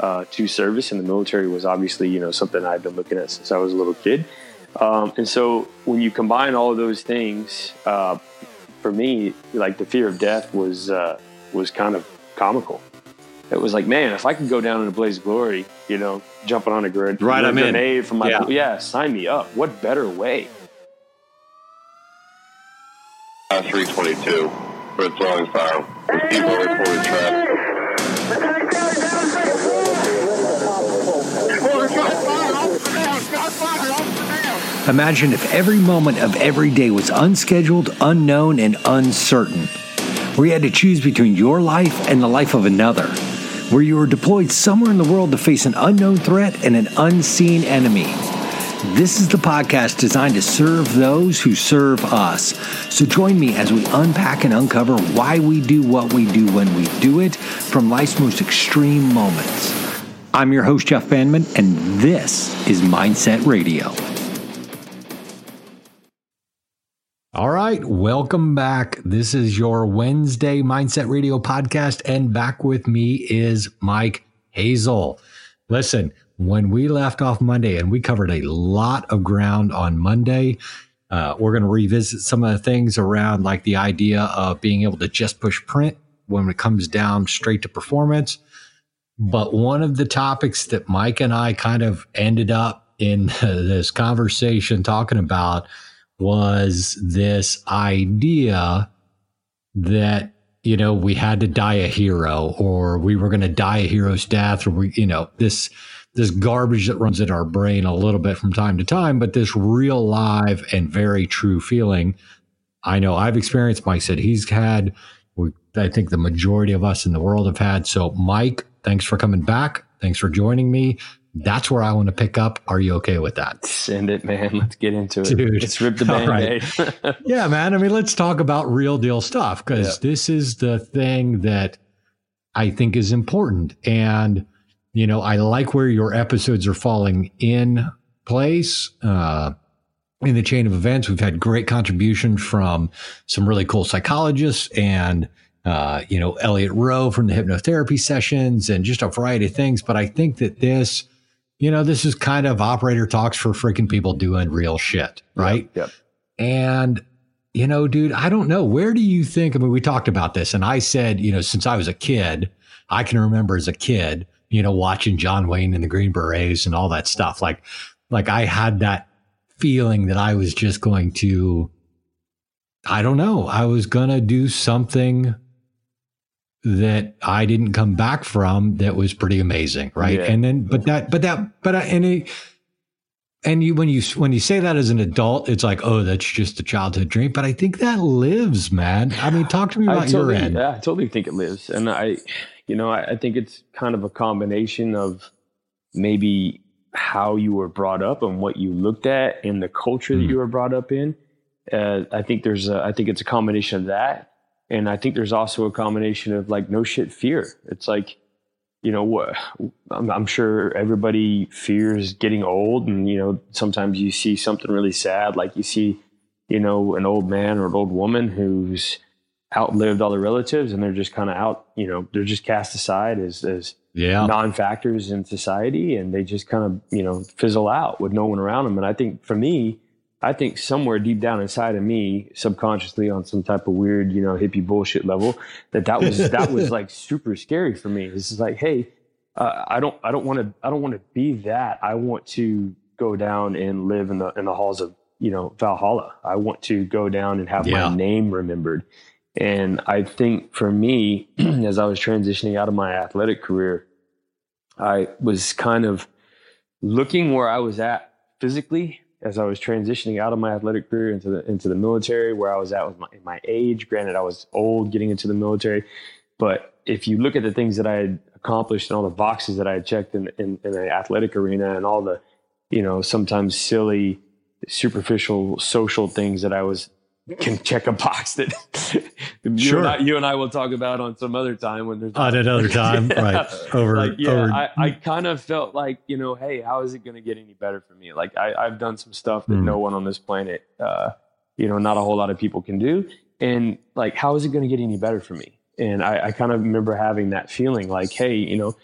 uh, to service, and the military was obviously you know something I've been looking at since I was a little kid. Um, and so when you combine all of those things, uh, for me, like the fear of death was uh, was kind of comical. It was like, man, if I could go down in a blaze of glory, you know, jumping on a grenade, right, I'm grenade in. from my Yeah. yeah, sign me up. What better way? Uh, 322 for its long file. People reported track. Imagine if every moment of every day was unscheduled, unknown, and uncertain, where you had to choose between your life and the life of another, where you were deployed somewhere in the world to face an unknown threat and an unseen enemy. This is the podcast designed to serve those who serve us. So join me as we unpack and uncover why we do what we do when we do it from life's most extreme moments. I'm your host, Jeff Banman, and this is Mindset Radio. All right, welcome back. This is your Wednesday Mindset Radio podcast, and back with me is Mike Hazle. Listen, when we left off Monday, and we covered a lot of ground on Monday, uh, we're going to revisit some of the things around like the idea of being able to just push print when it comes down straight to performance. But one of the topics that Mike and I kind of ended up in this conversation talking about was this idea that you know we had to die a hero or we were going to die a hero's death or we you know this this garbage that runs in our brain a little bit from time to time but this real live and very true feeling. I know i've experienced mike said he's had i think the majority of us in the world have had. So mike thanks for coming back. Thanks for joining me that's where i want to pick up are you okay with that Send it, man. Let's get into it. Dude. Let's rip the All right. band-aid. yeah, man. I mean, let's talk about real deal stuff because this is the thing that I think is important. And, you know, I like where your episodes are falling in place. Uh, in the chain of events, we've had great contribution from some really cool psychologists and, uh, you know, Elliot Rowe from the hypnotherapy sessions and just a variety of things. But I think that this, you know, this is kind of operator talks for freaking people doing real shit, right? Yep. And, you know, dude, I don't know. Where do you think? I mean, we talked about this, and I said, you know, since I was a kid, I can remember as a kid, you know, watching John Wayne and the Green Berets and all that stuff. Like, like I had that feeling that I was just going to, I don't know, I was going to do something that I didn't come back from that was pretty amazing. Right. Yeah. And then, but that, but that, but I, and it, and you when you when you say that as an adult, it's like, oh, that's just a childhood dream. But I think that lives, man. I mean, talk to me about your end. yeah, I totally think it lives, and I, you know, I, I think it's kind of a combination of maybe how you were brought up and what you looked at and the culture that Mm. you were brought up in. Uh, I think there's, a, I think it's a combination of that, and I think there's also a combination of like no shit fear. It's like, you know, what I'm, I'm sure everybody fears getting old, and you know, sometimes you see something really sad, like you see, you know, an old man or an old woman who's outlived all their relatives and they're just kind of out, you know, they're just cast aside as, as Yeah, non-factors in society and they just kind of, you know, fizzle out with no one around them. And I think for me, I think somewhere deep down inside of me, subconsciously on some type of weird, you know, hippie bullshit level, that that was that was like super scary for me. This is like, hey, uh, I don't, I don't want to, I don't want to be that. I want to go down and live in the in the halls of, you know, Valhalla. I want to go down and have Yeah. my name remembered. And I think for me, as I was transitioning out of my athletic career, I was kind of looking where I was at physically as I was transitioning out of my athletic career into the into the military, where I was at with my my age. Granted, I was old getting into the military, but if you look at the things that I had accomplished and all the boxes that I had checked in in, in the athletic arena and all the, you know, sometimes silly, superficial social things that I was can check a box that you, Sure. and I, you and I will talk about on some other time when there's at another time, Yeah. right? Over, like yeah over. I, I kind of felt like you know hey how is it going to get any better for me like I, i've done some stuff that Mm. no one on this planet uh, you know not a whole lot of people can do and like how is it going to get any better for me and i, I kind of remember having that feeling like hey you know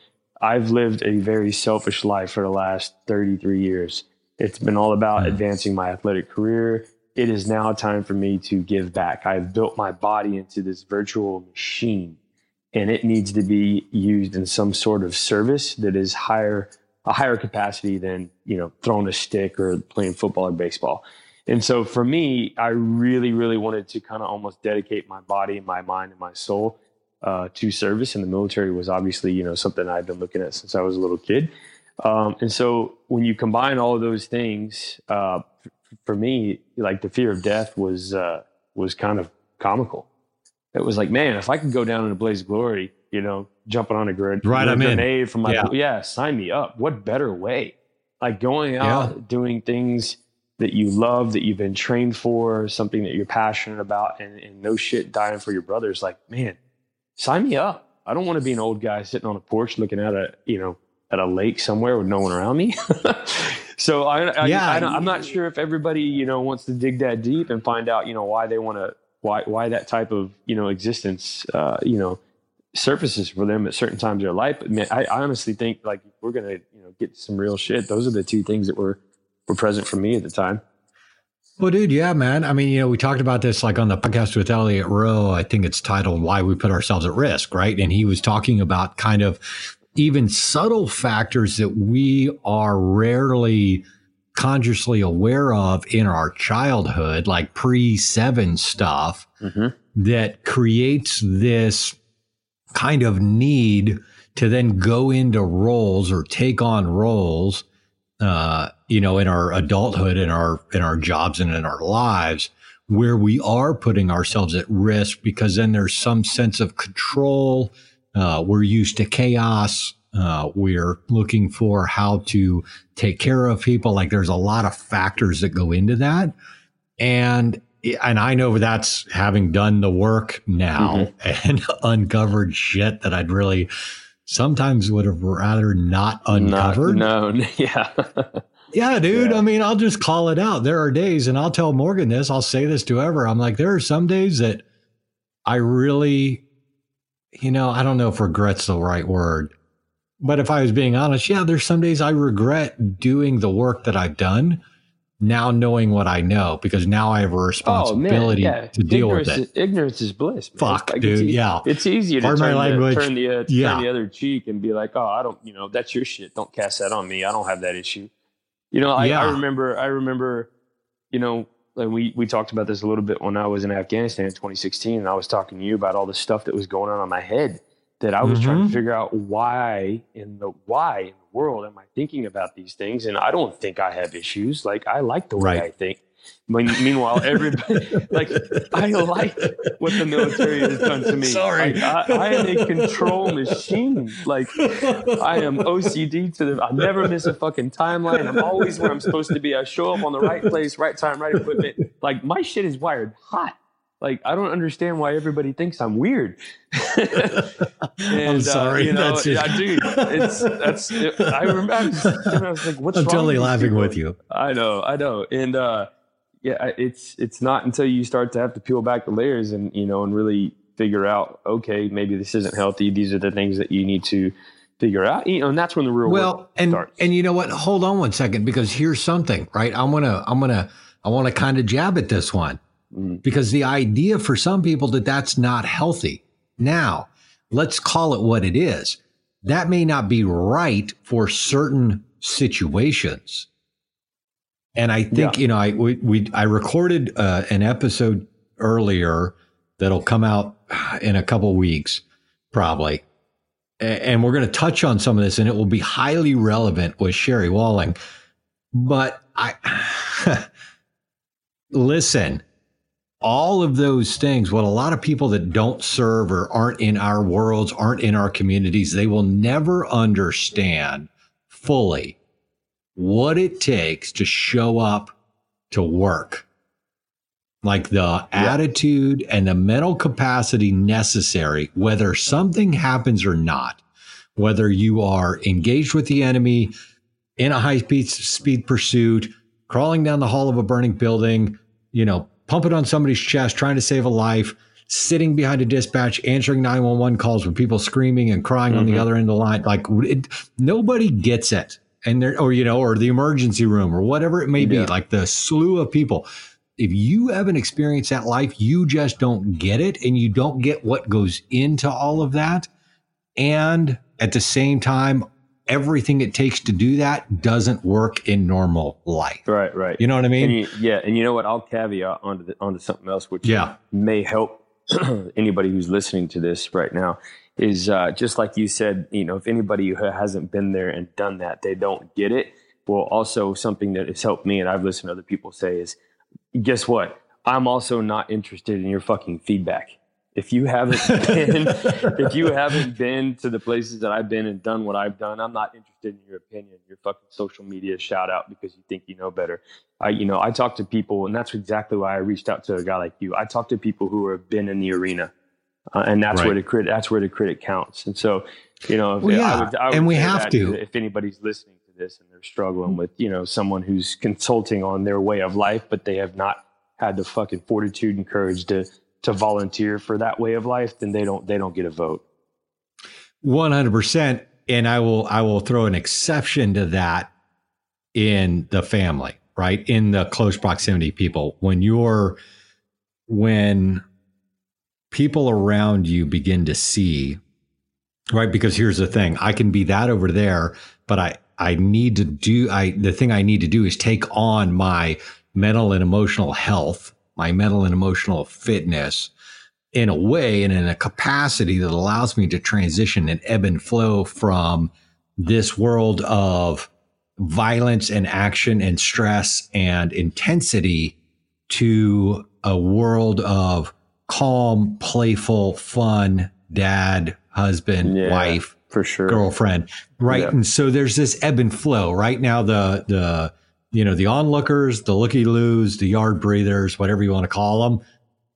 I've lived a very selfish life for the last 33 years. It's been all about advancing my athletic career. It is now time for me to give back. I've built my body into this virtual machine and it needs to be used in some sort of service that is higher a higher capacity than you know throwing a stick or playing football or baseball and so for me i really really wanted to kind of almost dedicate my body my mind and my soul uh, to service and the military was obviously you know something i've been looking at since i was a little kid um, and so when you combine all of those things uh, for me like the fear of death was uh, was kind of comical it was like, man, if I could go down in a blaze of glory, you know, jumping on a grid, right, I'm grenade in. from my, Yeah. yeah. sign me up. What better way? Like going out, doing things that you love, that you've been trained for, something that you're passionate about, and, and no shit dying for your brothers. Like, man, sign me up. I don't want to be an old guy sitting on a porch looking at a, you know, at a lake somewhere with no one around me. so I, I, Yeah. I, don't- I'm not sure if everybody, you know, wants to dig that deep and find out, you know, why they want to, why, why that type of, you know, existence, uh, you know, surfaces for them at certain times of their life. But man, I, I honestly think like we're going to, you know, get some real shit. Those are the two things that were, were present for me at the time. Well, dude, yeah, man. I mean, you know, we talked about this like on the podcast with Elliot Rowe. I think it's titled Why We Put Ourselves at Risk, right? And he was talking about kind of even subtle factors that we are rarely consciously aware of in our childhood, like pre seven stuff Mm-hmm. that creates this kind of need to then go into roles or take on roles uh, you know, in our adulthood, in our in our jobs, and in our lives, where we are putting ourselves at risk because then there's some sense of control. Uh, we're used to chaos. Uh, we're looking for how to take care of people. Like there's a lot of factors that go into that, and and I know that's having done the work now and uncovered shit that I'd really sometimes would have rather not uncovered. Not, no, yeah. Yeah, dude. Yeah. I mean, I'll just call it out. There are days, and I'll tell Morgan this, I'll say this to ever. I'm like, there are some days that I really, you know, I don't know if regret's the right word, but if I was being honest, yeah, there's some days I regret doing the work that I've done now knowing what I know because now I have a responsibility Oh, yeah. to deal ignorance with it. Is, ignorance is bliss. man. Fuck, it's dude, e- yeah. It's easier to turn, language. The, turn the uh, Yeah. turn the other cheek and be like, oh, I don't, you know, that's your shit. Don't cast that on me. I don't have that issue. You know, I, Yeah. I remember, I remember, you know, like we we talked about this a little bit when I was in Afghanistan in 2016, and I was talking to you about all the stuff that was going on in my head that I was trying Mhm. to figure out why in the why in the world am I thinking about these things, and I don't think I have issues. Like I like the way Right. I think. When, meanwhile, everybody like I like what the military has done to me. Sorry. Like, I, I am a control machine. Like I am OCD to the. I never miss a fucking timeline. I'm always where I'm supposed to be. I show up on the right place, right time, right equipment. Like my shit is wired hot. Like I don't understand why everybody thinks I'm weird. And, uh, sorry, you know, that's just- yeah, dude. It's that's. I remember. I was, I was like, "What's I'm wrong totally with laughing people? with you. I know, I know, and uh, yeah, it's it's not until you start to have to peel back the layers and you know and really figure out, okay, maybe this isn't healthy. These are the things that you need to figure out. You know, and that's when the real well and starts. and you know what hold on one second because here's something right i'm gonna i'm gonna i want to kind of jab at this one Mm. because the idea for some people that that's not healthy now let's call it what it is that may not be right for certain situations and i think Yeah. you know i we, we i recorded uh, an episode earlier that'll come out in a couple weeks probably and we're going to touch on some of this and it will be highly relevant with Sherry Walling. But I listen, all of those things, what a lot of people that don't serve or aren't in our worlds, aren't in our communities, they will never understand fully what it takes to show up to work. Like the attitude and the mental capacity necessary, whether something happens or not, whether you are engaged with the enemy in a high speed, speed pursuit, crawling down the hall of a burning building, you know, pumping on somebody's chest, trying to save a life, sitting behind a dispatch, answering 911 calls with people screaming and crying mm-hmm. on the mm-hmm. other end of the line. Like it, nobody gets it. And there, or, you know, or the emergency room or whatever it may be, yeah. like the slew of people. If you haven't experienced that life, you just don't get it and you don't get what goes into all of that. And at the same time, everything it takes to do that doesn't work in normal life. Right, right. You know what I mean? And you, yeah, and you know what? I'll caveat onto the, onto something else, which yeah. may help anybody who's listening to this right now. Is uh, just like you said, you know, if anybody who hasn't been there and done that, they don't get it. Well, also something that has helped me, and I've listened to other people say is, guess what? I'm also not interested in your fucking feedback. If you haven't been, if you haven't been to the places that I've been and done what I've done, I'm not interested in your opinion, your fucking social media shout out because you think you know better. I, you know, I talk to people, and that's exactly why I reached out to a guy like you. I talk to people who have been in the arena, uh, and that's right. where the critic, that's where the critic counts. And so, you know, well, yeah, I would, I would and we have to. If anybody's listening to this and they're struggling with, you know, someone who's consulting on their way of life, but they have not had the fucking fortitude and courage to to volunteer for that way of life, then they don't they don't get a vote. One hundred percent. And I will I will throw an exception to that in the family, right? In the close proximity people. When you're when people around you begin to see, right? Because here's the thing, I can be that over there, but I I need to do I the thing I need to do is take on my mental and emotional health my mental and emotional fitness in a way and in a capacity that allows me to transition and ebb and flow from this world of violence and action and stress and intensity to a world of calm, playful, fun, dad, husband, yeah, wife, for sure, girlfriend, right? Yeah. And so there's this ebb and flow. Right now, the the you know, the onlookers, the looky loos, the yard breathers, whatever you want to call them,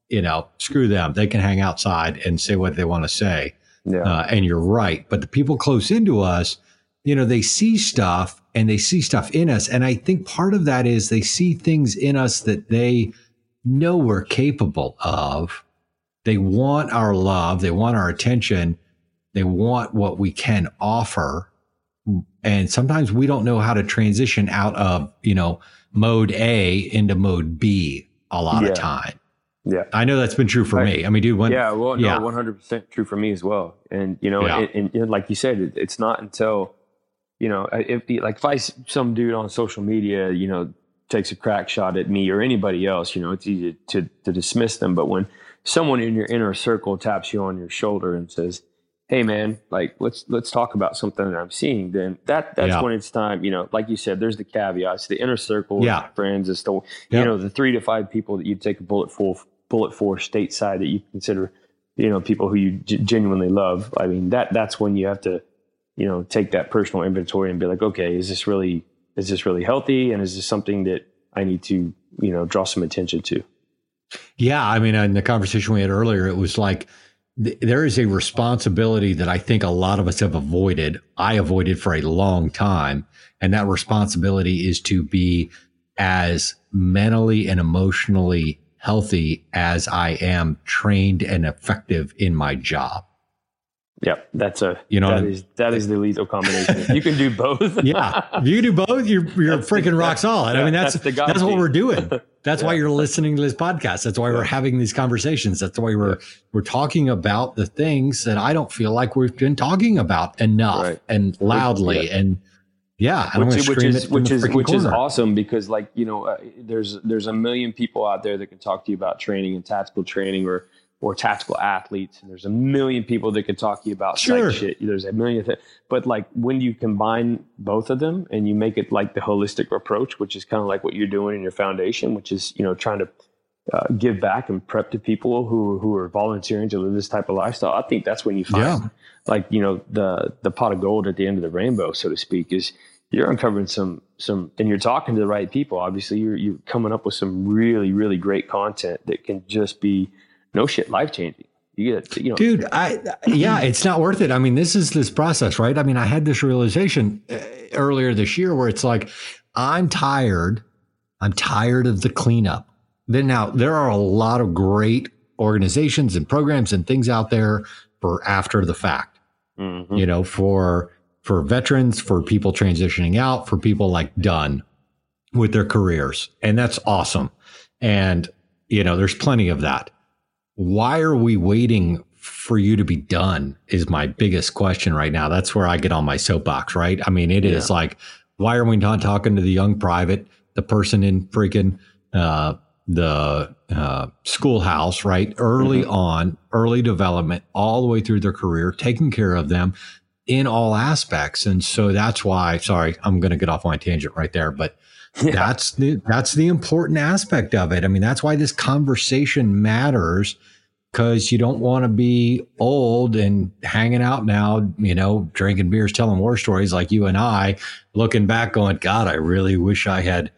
you know, screw them. They can hang outside and say what they want to say. Yeah. Uh, and you're right. But the people close into us, you know, they see stuff and they see stuff in us. And I think part of that is they see things in us that they know we're capable of. They want our love. They want our attention. They want what we can offer and sometimes we don't know how to transition out of you know mode A into mode B a lot yeah. of time. Yeah, I know that's been true for I, me. I mean, dude, when, yeah, well, yeah, one hundred percent true for me as well. And you know, yeah. and, and, like you said, it, it's not until you know, if like if I some dude on social media, you know, takes a crack shot at me or anybody else, you know, it's easy to to dismiss them. But when someone in your inner circle taps you on your shoulder and says, hey man like let's let's talk about something that i'm seeing then that that's yeah. when it's time you know like you said there's the caveats the inner circle yeah. friends is the yep. you know the three to five people that you take a bullet for bullet for stateside that you consider you know people who you g- genuinely love i mean that that's when you have to you know take that personal inventory and be like okay is this really is this really healthy and is this something that i need to you know draw some attention to yeah i mean in the conversation we had earlier it was like there is a responsibility that I think a lot of us have avoided. I avoided for a long time. And that responsibility is to be as mentally and emotionally healthy as I am trained and effective in my job. Yeah, that's a you know that is that is the lethal combination. you can do both. yeah, if you can do both, you're you're freaking rock solid. I mean, that's that's, that's what we're doing. That's yeah. why you're listening to this podcast. That's why we're having these conversations. That's why we're we're talking about the things that I don't feel like we've been talking about enough right. and loudly yeah. and yeah, which, which is which is which corner. is awesome because like you know uh, there's there's a million people out there that can talk to you about training and tactical training or or tactical athletes. And there's a million people that could talk to you about sure. shit. There's a million things. But like when you combine both of them and you make it like the holistic approach, which is kind of like what you're doing in your foundation, which is, you know, trying to uh, give back and prep to people who, who are volunteering to live this type of lifestyle. I think that's when you find yeah. like, you know, the, the pot of gold at the end of the rainbow, so to speak, is you're uncovering some, some, and you're talking to the right people. Obviously you're, you're coming up with some really, really great content that can just be, no shit, life changing. You get, you know, dude. I yeah, it's not worth it. I mean, this is this process, right? I mean, I had this realization uh, earlier this year where it's like, I'm tired. I'm tired of the cleanup. Then now there are a lot of great organizations and programs and things out there for after the fact. Mhm. You know, for for veterans, for people transitioning out, for people like done with their careers. And that's awesome. And you know, there's plenty of that. Why are we waiting for you to be done is my biggest question right now. That's where I get on my soapbox, right? I mean, it is like, why are we not talking to the young private, the person in freaking uh, the uh, schoolhouse, right? Early on, early development, all the way through their career, taking care of them in all aspects. And so that's why, sorry, I'm going to get off my tangent right there, but that's the, that's the important aspect of it. I mean, that's why this conversation matters because you don't want to be old and hanging out now, you know, drinking beers, telling war stories like you and I, looking back going, God, I really wish I had,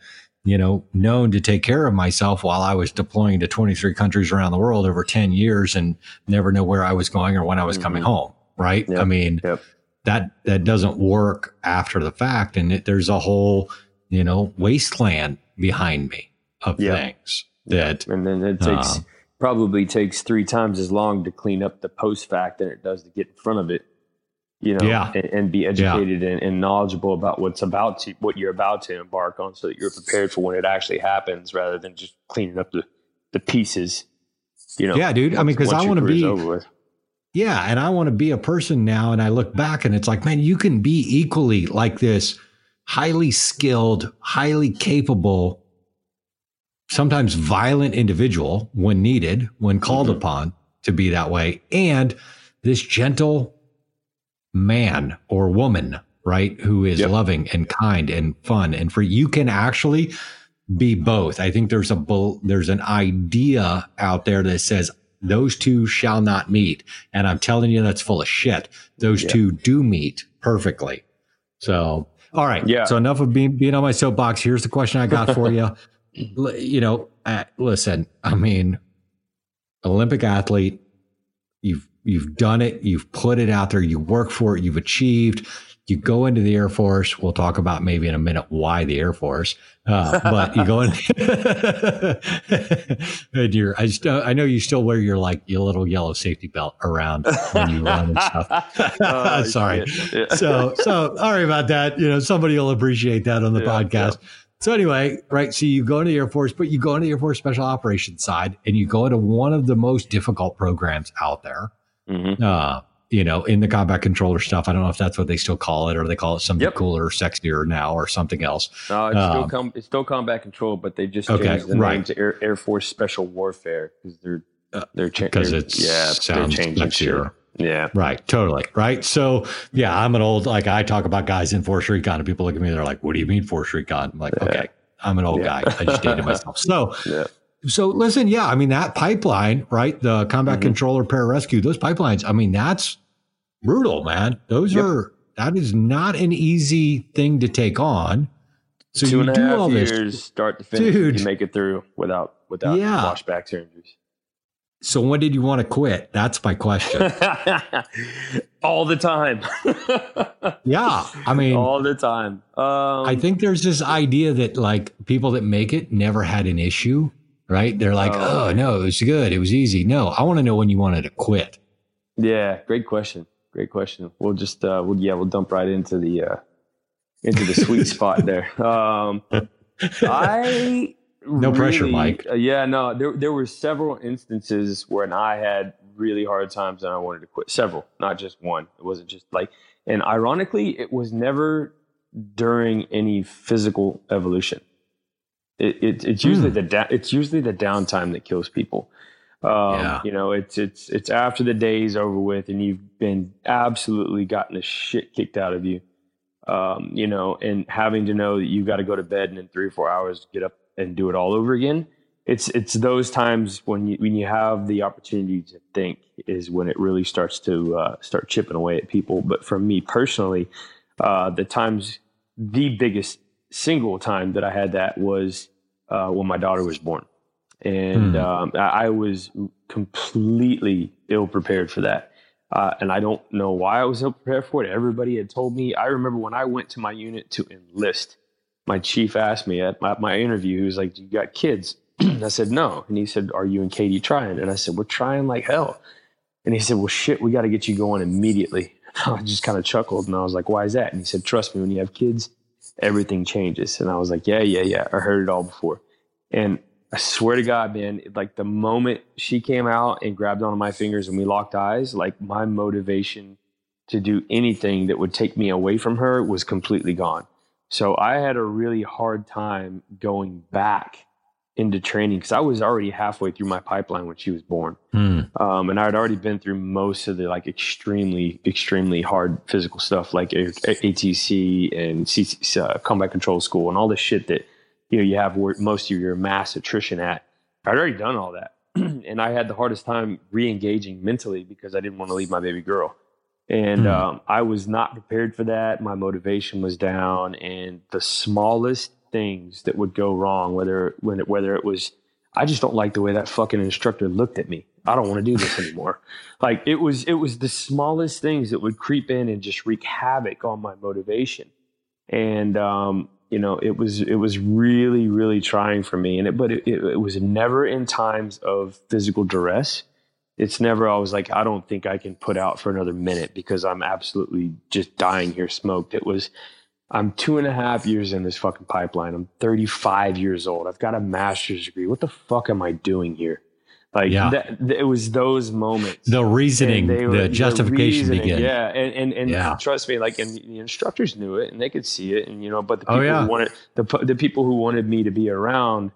you know, known to take care of myself while I was deploying to 23 countries around the world over 10 years and never know where I was going or when I was coming Mhm. home. Right. I mean, Yep. that, that doesn't work after the fact. And it, there's a whole, you know, wasteland behind me of Yeah. things that, And then it takes Um, probably takes three times as long to clean up the post fact than it does to get in front of it. You know, Yeah. and, and be educated and, and knowledgeable about what's about to what you're about to embark on, so that you're prepared for when it actually happens, rather than just cleaning up the, the pieces. You know, Yeah, dude. I mean, 'cause I wanna be- over with. Yeah, and I want to be a person now and I look back and it's like, man, you can be equally like this highly skilled, highly capable, sometimes violent individual when needed, when called Mhm. upon to be that way, and this gentle man or woman, right, who is Yep. loving and kind and fun and free. You can actually be both. I think there's a there's an idea out there that says those two shall not meet, and I'm telling you that's full of shit. Those Yeah. two do meet perfectly. So, all right. Yeah. So enough of being being on my soapbox. Here's the question I got for you. You know, uh, listen. I mean, Olympic athlete. You've you've done it. You've put it out there. You work for it. You've achieved. You go into the Air Force. We'll talk about maybe in a minute why the Air Force. Uh, but you go in. and you're, I, still, I know you still wear your like your little yellow safety belt around when you run and stuff. Oh, Sorry. shit. Yeah. So, so sorry about that. You know, somebody will appreciate that on the Yeah, podcast. So anyway, right. So you go into the Air Force, but you go into the Air Force Special Operations side and you go into one of the most difficult programs out there. Mhm. Uh, you know, in the combat controller stuff. I don't know if that's what they still call it or they call it something Yep. cooler or sexier now or something else. No, it's still Um, com- it's still combat control, but they just Okay, changed the right. name to Air, Air Force Special Warfare because they're Uh, they're cha- because they're- it yeah sounds they're changing shit. sexier. Yeah, Right, totally. Right. So yeah, I'm an old like I talk about guys in Force Recon and people look at me, they're like, What do you mean Force Recon? I'm like, Yeah. okay, I'm an old Yeah. guy. I just dated myself. So yeah, so listen, yeah, I mean that pipeline, right? The combat Mhm. controller pararescue, those pipelines, I mean, that's brutal, man. Those Yep. are that is not an easy thing to take on. So two you and a do half all this. start to finish. Dude. You make it through without without Yeah. injuries. So when did you want to quit? That's my question. All the time. yeah. I mean, all the time. Um, I think there's this idea that like people that make it never had an issue, right? They're like, Oh. oh, no, it was good. It was easy. No, I want to know when you wanted to quit. Yeah, great question. Great question. We'll just uh we'll yeah, we'll dump right into the uh into the sweet spot there. Um I No pressure, really- Mike. uh, yeah, no, there there were several instances when I had really hard times and I wanted to quit. Several, not just one. It wasn't just like and ironically, it was never during any physical evolution. It, it it's usually Hmm. the da- it's usually the downtime that kills people. Um, Yeah. You know, it's it's it's after the day's over with, and you've been absolutely gotten the shit kicked out of you. Um, you know, and having to know that you got to go to bed and in three or four hours get up and do it all over again. It's it's those times when you when you have the opportunity to think is when it really starts to uh, start chipping away at people. But for me personally, uh, the times the biggest single time that I had that was uh, when my daughter was born, and Hmm. um, I, I was completely ill prepared for that. Uh, and I don't know why I was ill prepared for it. Everybody had told me. I remember when I went to my unit to enlist, my chief asked me at my, my interview, he was like, "You got kids?" I said, no. And he said, are you and Katie trying? And I said, we're trying like hell. And he said, well, shit, we got to get you going immediately. I just kind of chuckled and I was like, why is that? And he said, trust me, when you have kids, everything changes. And I was like, yeah, yeah, yeah. I heard it all before. And I swear to God, man, like the moment she came out and grabbed onto my fingers and we locked eyes, like my motivation to do anything that would take me away from her was completely gone. So I had a really hard time going back into training because I was already halfway through my pipeline when she was born. Mm. Um, and I had already been through most of the like extremely, extremely hard physical stuff like ATC and CC, uh, combat control school and all the shit that, you know, you have most of your mass attrition at. I'd already done all that. and I had the hardest time re-engaging mentally because I didn't want to leave my baby girl. And mm. um, I was not prepared for that. My motivation was down and the smallest things that would go wrong, whether when it, whether it was I just don't like the way that fucking instructor looked at me. I don't want to do this anymore. like it was it was the smallest things that would creep in and just wreak havoc on my motivation. And um, you know, it was it was really really trying for me. And it but it, it, it was never in times of physical duress. It's never I was like I don't think I can put out for another minute because I'm absolutely just dying here smoked. It was I'm two and a half years in this fucking pipeline. I'm 35 years old. I've got a master's degree. What the fuck am I doing here? Like yeah. that, it was those moments. The reasoning, were, the justification the begin. Yeah. And, and, and yeah. trust me, like, and the instructors knew it and they could see it. And, you know, but the oh, people oh, yeah. who wanted, the, the people who wanted me to be around,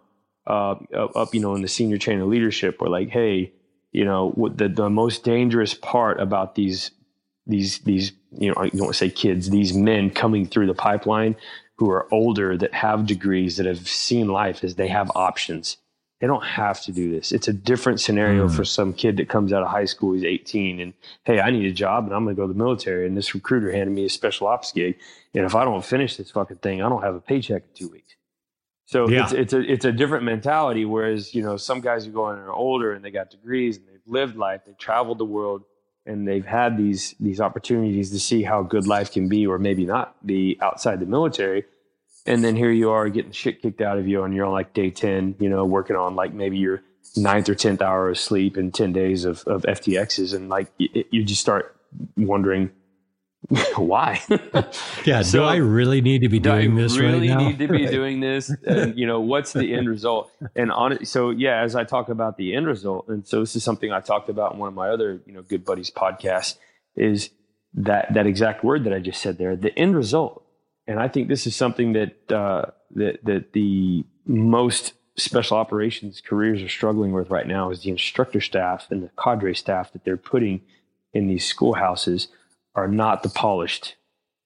uh, up, you know, in the senior chain of leadership were like, Hey, you know, the, the most dangerous part about these these these you know I don't want to say kids these men coming through the pipeline who are older that have degrees that have seen life as they have options they don't have to do this it's a different scenario mm. for some kid that comes out of high school he's 18 and hey i need a job and i'm going to go to the military and this recruiter handed me a special ops gig and if i don't finish this fucking thing i don't have a paycheck in two weeks so yeah. it's, it's a it's a different mentality whereas you know some guys who go in and are older and they got degrees and they've lived life they traveled the world and they've had these these opportunities to see how good life can be or maybe not be outside the military. And then here you are getting shit kicked out of you and you're on like day 10 you know working on like maybe your ninth or 10th hour of sleep and 10 days of, of ftxs and like you, you just start wondering why? yeah. So, do I really need to be doing this really right now? need to be right. doing this? And, you know, what's the end result? And on it, so yeah, as I talk about the end result, and so this is something I talked about in one of my other, you know, good buddies podcasts, is that that exact word that I just said there, the end result. And I think this is something that uh, that that the most special operations careers are struggling with right now is the instructor staff and the cadre staff that they're putting in these schoolhouses are not the polished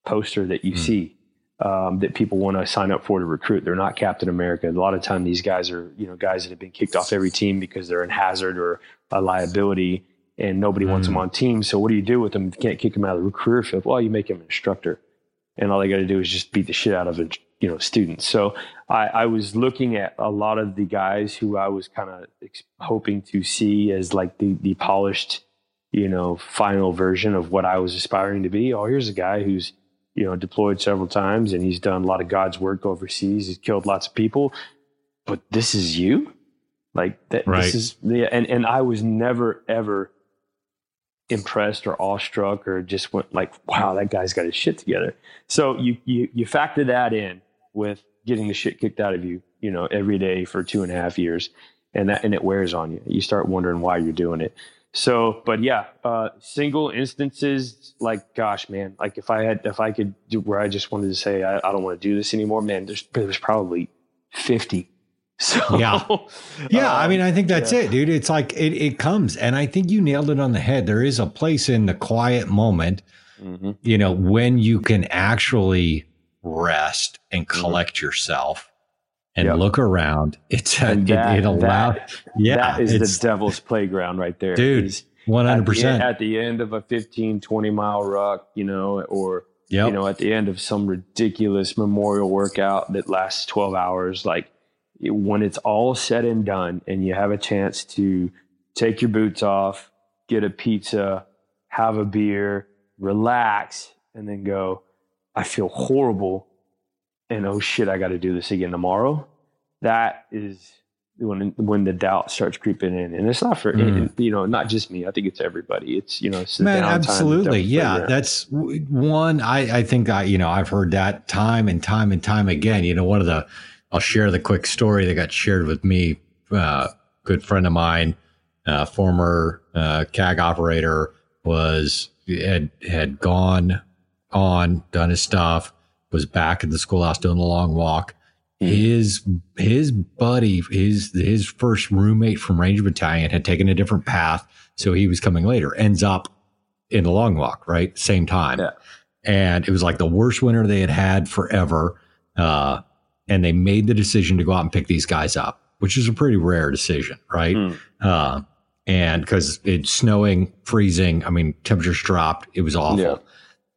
poster that you mm. see um, that people want to sign up for to recruit. They're not Captain America. A lot of time, these guys are you know guys that have been kicked off every team because they're a hazard or a liability, and nobody mm. wants them hmm. on teams. So what do you do with them? You can't kick them out of the career field. Well, you make them an instructor, and all they got to do is just beat the shit out of it. You know, students. So I, I was looking at a lot of the guys who I was kind of ex- hoping to see as like the the polished you know, final version of what I was aspiring to be. Oh, here's a guy who's, you know, deployed several times and he's done a lot of God's work overseas. He's killed lots of people, but this is you. Like that, right. this is the, and, and I was never ever impressed or awestruck or just went like, wow, that guy's got his shit together. So you, you, you factor that in with getting the shit kicked out of you, you know, every day for two and a half years and that, and it wears on you. You start wondering why you're doing it. So, but yeah, uh, single instances, like, gosh, man, like if I had, if I could do where I just wanted to say, I, I don't want to do this anymore, man, there's, there's probably 50. So, yeah. Yeah. Um, I mean, I think that's yeah. it, dude. It's like it, it comes. And I think you nailed it on the head. There is a place in the quiet moment, mm-hmm. you know, when you can actually rest and mm-hmm. collect mm-hmm. yourself and yep. look around. It's uh, a, it, it allows. Yeah, that is the devil's playground right there, dude. One hundred percent. At the end of a 15, 20 mile ruck, you know, or yep. you know, at the end of some ridiculous memorial workout that lasts twelve hours, like when it's all said and done, and you have a chance to take your boots off, get a pizza, have a beer, relax, and then go. I feel horrible and oh shit, I got to do this again tomorrow. That is when when the doubt starts creeping in, and it's not for Mm. you know not just me. I think it's everybody. It's you know it's the Man, absolutely. Yeah. out. That's one. I, I think I, you know, I've heard that time and time and time again. You know, one of the, I'll share the quick story that got shared with me. Uh, good friend of mine, uh, former, uh, CAG operator was, had, had gone on, done his stuff, was back at the schoolhouse doing the long walk. Mhm. His, his buddy, his, his first roommate from Ranger Battalion had taken a different path. So he was coming later, ends up in the long walk, right? Same time. Yeah. And it was like the worst winter they had had forever. Uh, and they made the decision to go out and pick these guys up, which is a pretty rare decision, right? Mm. Uh, and because it's snowing, freezing, I mean, temperatures dropped. It was awful. Yeah.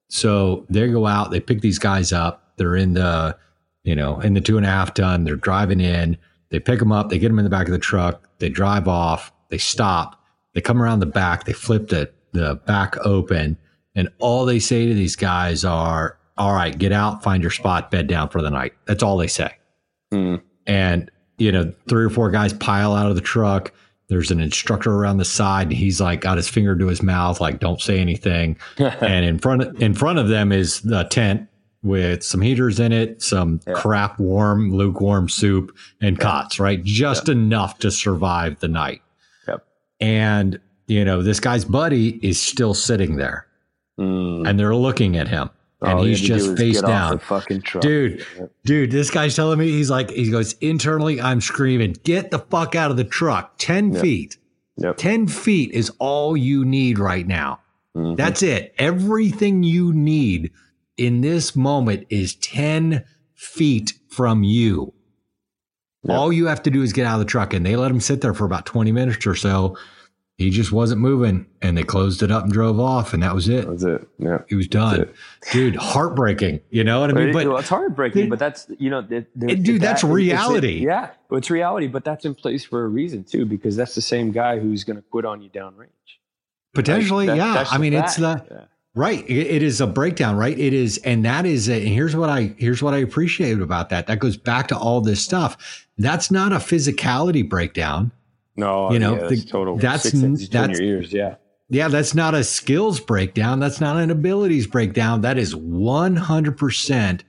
So they go out, they pick these guys up. They're in the, you know, in the two and a half ton. They're driving in. They pick them up. They get them in the back of the truck. They drive off. They stop. They come around the back. They flip the, the back open. And all they say to these guys are, all right, get out, find your spot, bed down for the night. That's all they say. Mm. And, you know, three or four guys pile out of the truck. There's an instructor around the side. And he's like got his finger to his mouth, like, don't say anything and in front of, in front of them is the tent with some heaters in it, some Yeah. crap warm, lukewarm soup and cots, right? Just enough to survive the night. Yep. And you know, this guy's buddy is still sitting there Mm. and they're looking at him and All he's just face down. the fucking truck. Dude, Yep. dude, this guy's telling me he's like, he goes, internally, I'm screaming, get the fuck out of the truck. 10 Yep. feet. Yep. 10 feet is all you need right now. Mhm. That's it. Everything you need in this moment is 10 feet from you. All you have to do is get out of the truck. And they let him sit there for about 20 minutes or so. He just wasn't moving. And they closed it up and drove off. And that was it. That's it. Yeah. He was done. Dude, heartbreaking. You know what I mean? But, well, it's heartbreaking, dude, but that's you know, it, it- dude, that- that's it's- it's- reality. yeah, it's reality, but that's in place for a reason too, because that's the same guy who's going to quit on you downrange. potentially, Like, that- yeah. I mean, the it's the. Yeah. Right. It, it is a breakdown, right? It is, and that is, a, and here's what I, here's what I appreciate about that. That goes back to all this stuff. That's not a physicality breakdown. No, You know, yeah, the- that's total. that's- six that's- your ears. Yeah, Yeah. That's not a skills breakdown. That's not an abilities breakdown. That is 100%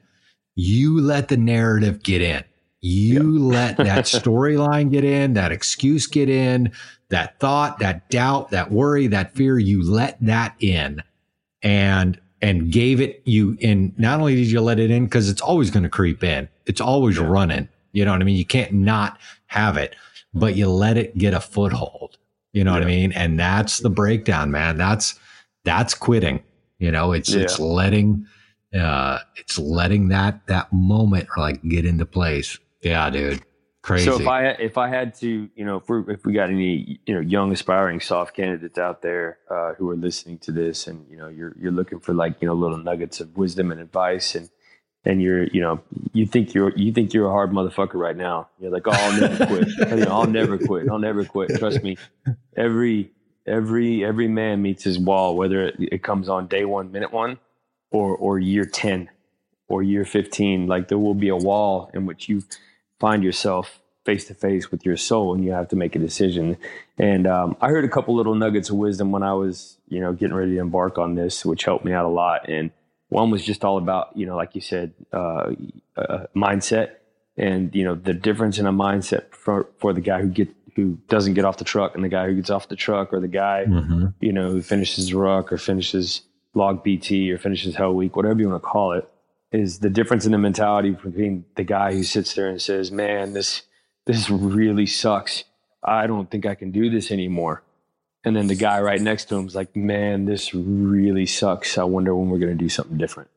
you let the narrative get in. You let that storyline get in, that excuse get in, that thought, that doubt, that worry, that fear, you let that in and and gave it you and not only did you let it in because it's always going to creep in. It's always running. You know what I mean? You can't not have it, but you let it get a foothold. You know what I mean? And that's the breakdown, man. That's that's quitting. You know, it's it's letting uh it's letting that that moment like get into place. Yeah, dude. Crazy. So if I if I had to, you know, if we if we got any you know young aspiring soft candidates out there uh, who are listening to this, and you know you're you're looking for like you know little nuggets of wisdom and advice, and and you're you know you think you're you think you're a hard motherfucker right now. You're like, oh, I'll never quit. you know, I'll never quit. I'll never quit. Trust me. Every every every man meets his wall, whether it, it comes on day one, minute one, or or year ten, or year fifteen. Like there will be a wall in which you find yourself face to face with your soul and you have to make a decision. And um, I heard a couple little nuggets of wisdom when I was, you know, getting ready to embark on this, which helped me out a lot. And one was just all about, you know, like you said, uh, uh, mindset and, you know, the difference in a mindset for, for the guy who get, who doesn't get off the truck and the guy who gets off the truck or the guy, Mhm. you know, who finishes ruck or finishes log PT or finishes hell week, whatever you want to call it, is the difference in the mentality between the guy who sits there and says, "Man, this this really sucks. I don't think I can do this anymore." And then the guy right next to him is like, "Man, this really sucks. I wonder when we're going to do something different."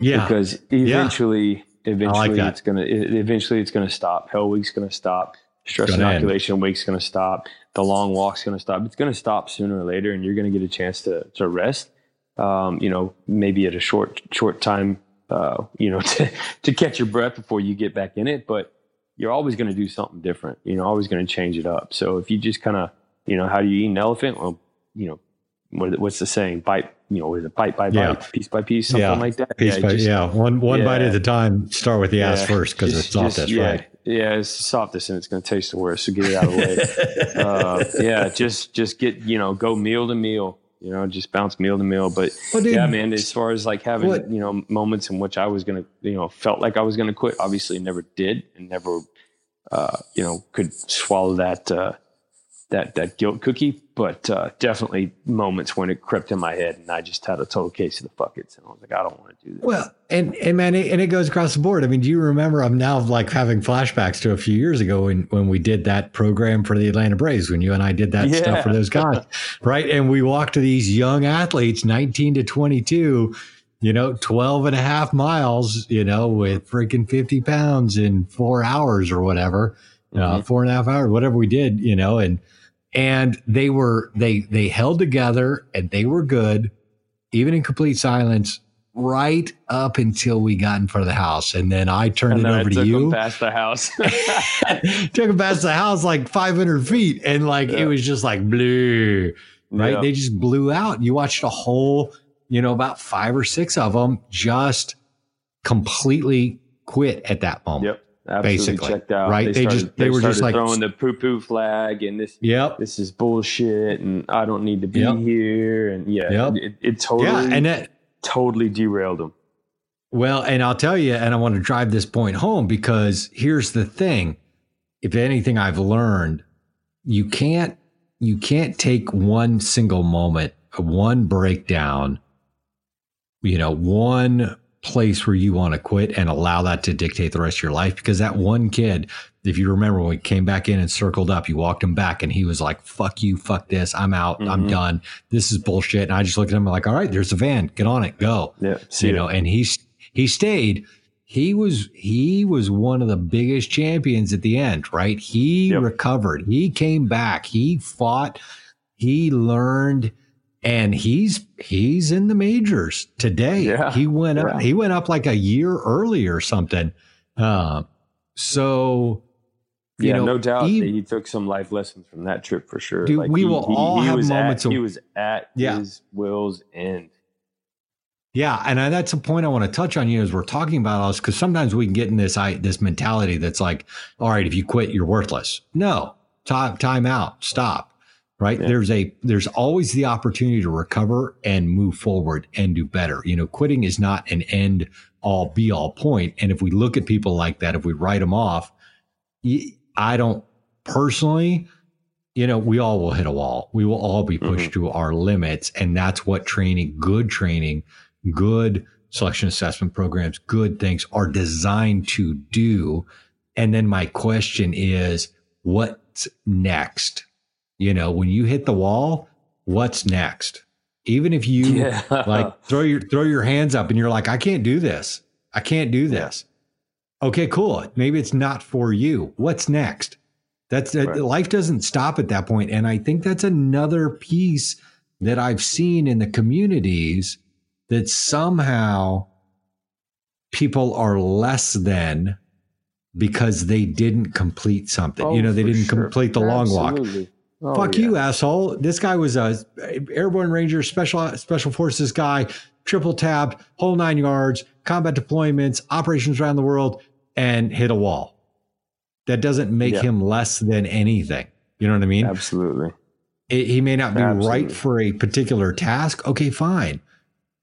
Yeah. Because eventually, eventually that. it's gonna e- eventually it's gonna stop. Hell week's gonna stop. Stress gonna end. inoculation week's gonna stop. The long walk's gonna stop. It's gonna stop sooner or later, and you're gonna get a chance to to rest. Um, you know, maybe at a short short time. Uh, you know, to to catch your breath before you get back in it, but you're always going to do something different. You know, always going to change it up. So if you just kind of, you know, how do you eat an elephant? Well, you know, what, what's the saying? Bite, you know, is it bite by bite, Yeah. piece by piece, something Yeah. like that? Piece by, just- yeah, one one yeah. bite at a time. Start with the ass first because it's softest, just- yeah, right? Yeah, it's the softest and it's going to taste the worst. So get it out of the way. uh, yeah, just just get you know go meal to meal. You know, just bounce meal to meal. But well, dude, yeah, man, as far as like having what? you know moments in which I was gonna you know felt like I was gonna quit, obviously never did and never uh, you know could swallow that uh, that that guilt cookie, but uh, definitely moments when it crept in my head and I just had a total case of the buckets and I was like, I don't want to do this. Well, and and man, it, and it goes across the board. I mean, do you remember? I'm now like having flashbacks to a few years ago when when we did that program for the Atlanta Braves when you and I did that yeah. stuff for those guys, right? And we walked to these young athletes, 19 to 22. You know, 12 and a half miles, you know, with freaking 50 pounds in four hours or whatever, mm-hmm. uh, four and a half hours, whatever we did, you know, and, and they were they they held together and they were good even in complete silence right up until we got in front of the house. And then i turned and it over to you. past the house. Took them past the house like 500 feet and like yeah. it was just like blue right? Yeah. they just blew out. You watched a whole you know about five or six of them just completely quit at that moment. Yep basically, checked out. Right? They, they started, just they, they were just like throwing the poo poo flag and this. Yep. This is bullshit, and I don't need to be yep. here, and yeah, yep. it, it totally, yeah, and that totally derailed them. Well, and I'll tell you, and I want to drive this point home because here's the thing: if anything I've learned, you can't you can't take one single moment, one breakdown, you know, one place where you want to quit and allow that to dictate the rest of your life. Because that one kid, if you remember when we came back in and circled up, you walked him back and he was like, fuck you, fuck this. I'm out. Mm-hmm. I'm done. This is bullshit. And I just looked at him like, all right, there's a van. Get on it. Go. Yeah. you it. know, and he, he stayed. He was, he was one of the biggest champions at the end, right? He yep. recovered. He came back. He fought. He learned and he's he's in the majors today. Yeah, he went up. Yeah. He went up like a year early or something. Uh, so, yeah, know, no doubt he, he, took some life lessons from that trip for sure. Dude, like we he, will he, all have moments. At, of, he was at yeah. his will's end. Yeah, and I, that's a point I want to touch on you as we're talking about us because sometimes we can get in this I, this mentality that's like, all right, if you quit, you're worthless. No, time time out, stop right? Yeah. there's a there's always the opportunity to recover and move forward and do better. You know quitting is not an end all be all point. And if we look at people like that if we write them off i don't personally you know we all will hit a wall. We will all be pushed mm-hmm. to our limits. And that's what training good training good selection assessment programs good things are designed to do. And then my question is what's next you know, when you hit the wall, what's next? Even if you yeah. like throw your throw your hands up and you're like, I can't do this. I can't do this. Okay, cool. Maybe it's not for you. What's next? That's right. life doesn't stop at that point. And I think that's another piece that I've seen in the communities that somehow people are less than because they didn't complete something. Oh, you know, they didn't sure. complete the Absolutely. long walk. Oh, Fuck yeah. you, asshole. This guy was a airborne ranger, special special forces guy, triple tabbed, whole nine yards, combat deployments, operations around the world, and hit a wall. That doesn't make yeah. him less than anything. You know what I mean? Absolutely. It, he may not be Absolutely. right for a particular task. Okay, fine.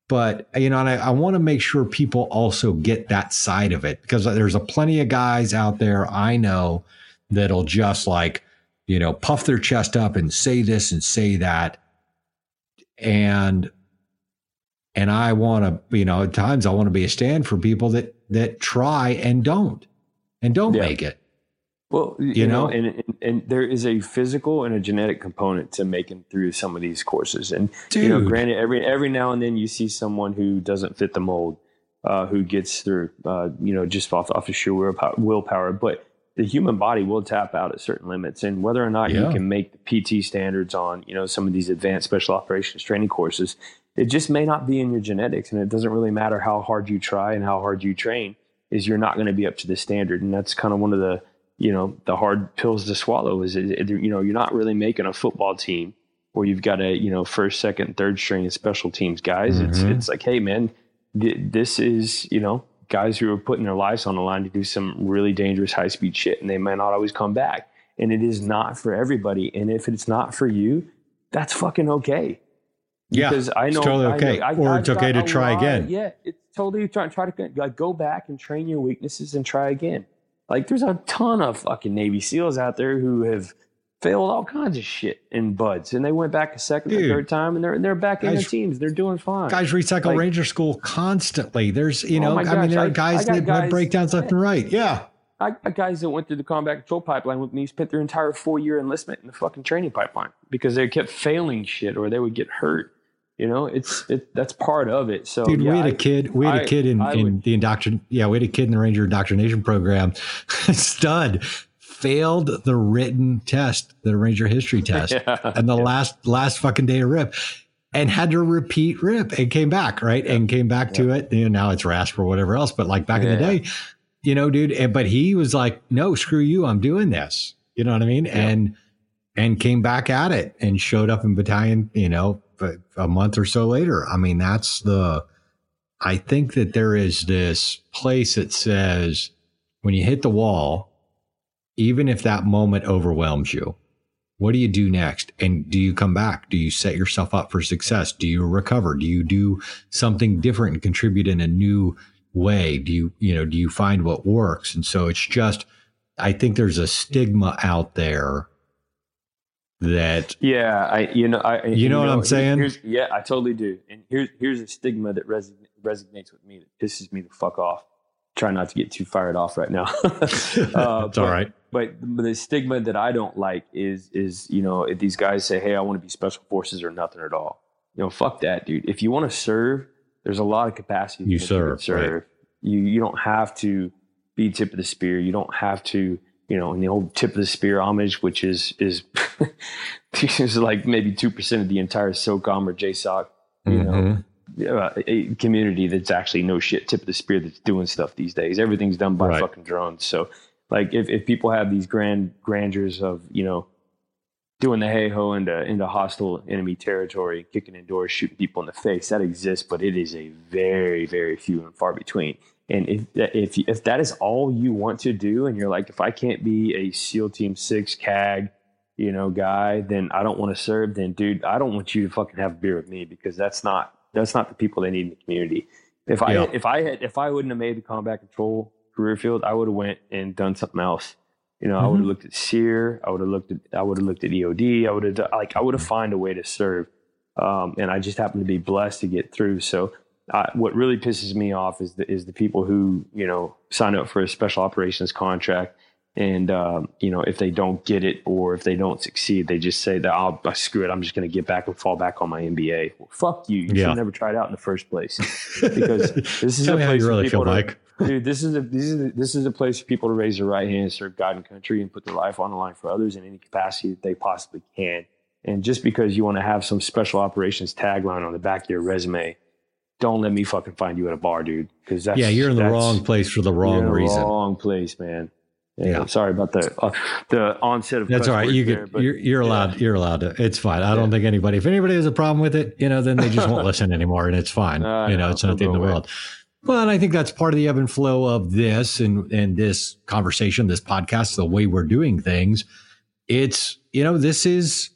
But you know, and I, I want to make sure people also get that side of it because there's a plenty of guys out there I know that'll just like you know, puff their chest up and say this and say that. And and I want to, you know, at times I want to be a stand for people that that try and don't and don't yeah. make it. Well, you, you know, know and, and, and there is a physical and a genetic component to making through some of these courses. And Dude. you know, granted, every every now and then you see someone who doesn't fit the mold, uh, who gets through, uh, you know, just off off of sheer willpower. willpower. But the human body will tap out at certain limits and whether or not yeah. you can make the pt standards on you know some of these advanced special operations training courses it just may not be in your genetics and it doesn't really matter how hard you try and how hard you train is you're not going to be up to the standard and that's kind of one of the you know the hard pills to swallow is it, you know you're not really making a football team where you've got a you know first second third string special teams guys mm-hmm. it's it's like hey man th- this is you know guys who are putting their lives on the line to do some really dangerous high speed shit, and they may not always come back. And it is not for everybody. And if it's not for you, that's fucking okay. Yeah, Because I know it's totally I know- okay. I- or I've it's okay to try lot- again. Yeah, it's totally try, try to like go back and train your weaknesses and try again. Like there's a ton of fucking Navy SEALs out there who have failed all kinds of shit in BUD/S, and they went back a second or third time, and they're they're back in their teams. They're doing fine. Guys recycle Like- Ranger School constantly. There's, you Oh know, I mean, there are guys that have breakdowns left and right. Yeah. I got guys that went through the combat control pipeline with me, spent their entire four year enlistment in the fucking training pipeline because they kept failing shit or they would get hurt. You know, it's it that's part of it. So Dude, yeah, we had a kid. We had a I- kid in, in would- the indoctrin. Yeah, we had a kid in the Ranger indoctrination program. Stud failed the written test, the Ranger history test, Yeah. and the last last fucking day of RIP, and had to repeat RIP and came back right and came back to it. You know, now it's RASP or whatever else, but like back in the day, you know, dude. And, but he was like, "No, screw you, I'm doing this." You know what I mean? And and came back at it and showed up in battalion. You know, a, a month or so later. I mean, that's the. I think that there is this place that says when you hit the wall, even if that moment overwhelms you, what do you do next? And do you come back? Do you set yourself up for success? Do you recover? Do you do something different and contribute in a new way? Do you, you know, do you find what works? And so it's just, I think there's a stigma out there that Yeah, I you know I You know what I'm saying? here's- yeah, I totally do. And here's here's a stigma that reson- resonates with me that pisses me the fuck off. Try not to get too fired off right now. uh, it's but, all right. But the stigma that I don't like is is you know if these guys say, "Hey, I want to be special forces or nothing at all," you know, fuck that, dude. If you want to serve, there's a lot of capacity. You serve, can serve. You you don't have to be tip of the spear. You don't have to you know in the old tip of the spear homage, which is is is like maybe two percent of the entire SOCOM or JSOC you know, Mhm. uh, a community that's actually no shit tip of the spear that's doing stuff these days. Everything's done by Right. fucking drones. So like if, if people have these grand grandeurs of, you know, doing the hey ho into into hostile enemy territory, kicking in doors, shooting people in the face, that exists, but it is a very, very few and far between. And if if if that is all you want to do, and you're like, if I can't be a SEAL Team Six CAG, you know, guy, then I don't want to serve. Then, dude, I don't want you to fucking have a beer with me because that's not that's not the people they need in the community. If I Yeah. if I had if I wouldn't have made the combat control career field, I would have went and done something else. You know, I would have looked at SERE. I would have looked at I would have looked at EOD. I would have like I would have find a way to serve. Um, and I just happened to be blessed to get through. So, uh, what really pisses me off is the is the people who you know sign up for a special operations contract, and um, you know if they don't get it or if they don't succeed, they just say that I'll uh, screw it. I'm just going to get back and fall back on my MBA. Well, fuck you. You should Yeah. have never tried out in the first place. Because this is Tell a place you really feel, to- dude this is a this is a, this is a place for people to raise their right hand serve god and country and put their life on the line for others in any capacity that they possibly can and just because you want to have some special operations tagline on the back of your resume don't let me fucking find you at a bar dude because that's yeah, you're in the wrong place for the you're wrong reason. wrong place man yeah, Yeah. sorry about the uh, the onset of That's all right. You but you're, you're yeah. allowed. You're allowed to. It's fine. I don't think anybody. If anybody has a problem with it, you know, then they just won't listen anymore, and it's fine. Uh, you know, no, it's not the end of the world. Well, and I think that's part of the ebb and flow of this and and this conversation, this podcast, the way we're doing things. It's you know, this is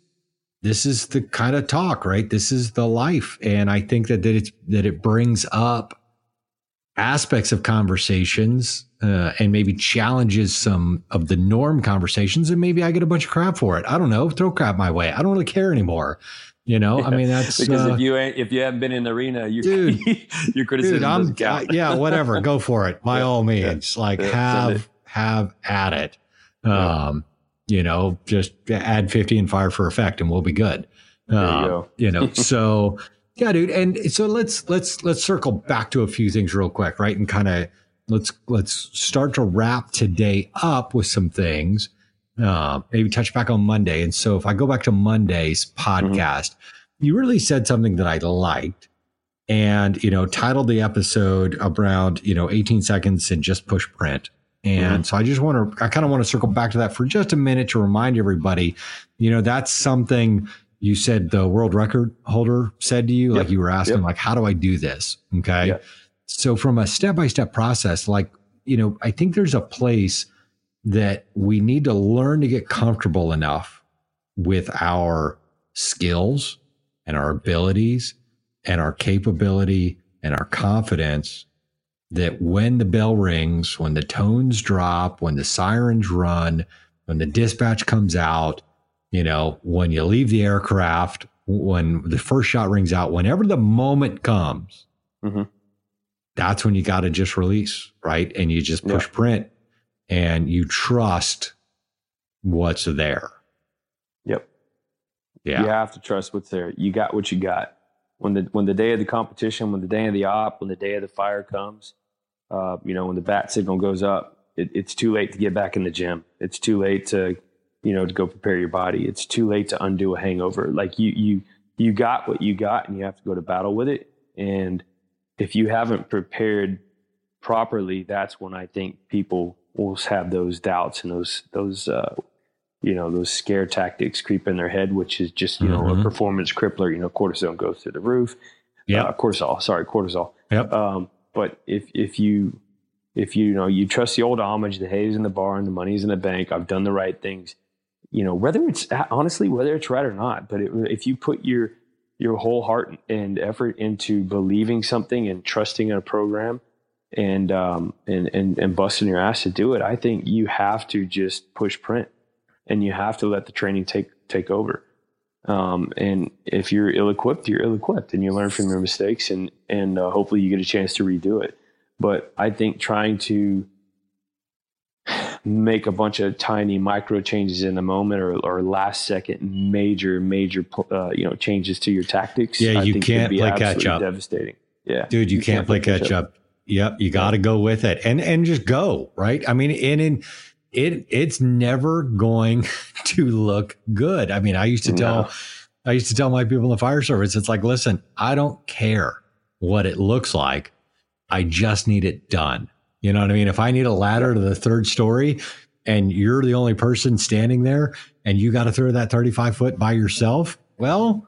this is the kind of talk, right? This is the life, and I think that that it's that it brings up aspects of conversations uh, and maybe challenges some of the norm conversations and maybe i get a bunch of crap for it. I don't know. Throw crap my way. I don't really care anymore. You know? I mean that's because uh, if you ain't, if you haven't been in the arena you Dude. your criticism dude i'm. I- yeah whatever. Go for it. By Yeah, all means. Like yeah, send have have at it. Yeah. um you know just add 50 and fire for effect and we'll be good. You Um, you know so yeah dude. And so let's let's let's circle back to a few things real quick right? And kind of let's let's start to wrap today up with some things uh, maybe touch back on monday. And so if i go back to monday's podcast you really said something that i liked. And you know titled the episode around you know 18 seconds and just push print. And so i just want to i kind of want to circle back to that for just a minute to remind everybody you know that's something you said the world record holder said to you. Like you were asking Yep. like how do i do this? Okay. Yep. So from a step by step process, like, you know, I think there's a place that we need to learn to get comfortable enough with our skills and our abilities and our capability and our confidence that when the bell rings, when the tones drop, when the sirens run, when the dispatch comes out, you know, when you leave the aircraft, when the first shot rings out, whenever the moment comes, mm-hmm. That's when you got to just release, right? And you just push yeah. print and you trust what's there. Yep. Yeah. You have to trust what's there. You got what you got. When the when the day of the competition, when the day of the op, when the day of the fire comes, uh, you know, when the bat signal goes up, it, it's too late to get back in the gym. It's too late to, you know, to go prepare your body. It's too late to undo a hangover. Like you, you, you got what you got, and you have to go to battle with it. And if you haven't prepared properly, that's when I think people will have those doubts and those those uh, you know those scare tactics creep in their head, which is just you mm-hmm. know a mm-hmm. performance crippler. You know, cortisone goes through the roof. Yeah, uh, cortisol. Sorry, cortisol. Yep. Um, but if if you if you, you know you trust the old homage, the hay's in the barn, the money's in the bank. I've done the right things. You know whether it's honestly whether it's right or not. But it, if you put your your whole heart and effort into believing something and trusting in a program and um and and and busting your ass to do it, I think you have to just push print and you have to let the training take take over. Um, and if you're ill equipped, you're ill equipped, and you learn from your mistakes, and and uh, hopefully you get a chance to redo it. But I think trying to make a bunch of tiny micro changes in a moment or, or last second major major uh, you know changes to your tactics. Yeah, I you can't play catch up. Devastating. Yeah, dude, you, you can't, can't, play, play catch, up. up. Yep, you got to go with it and and just go right. I mean, and in it it's never going to look good. I mean, I used to tell. I used to tell my people in the fire service, it's like, listen, I don't care what it looks like. I just need it done. You know what I mean? If I need a ladder to the third story and you're the only person standing there and you got to throw that 35 foot by yourself, well,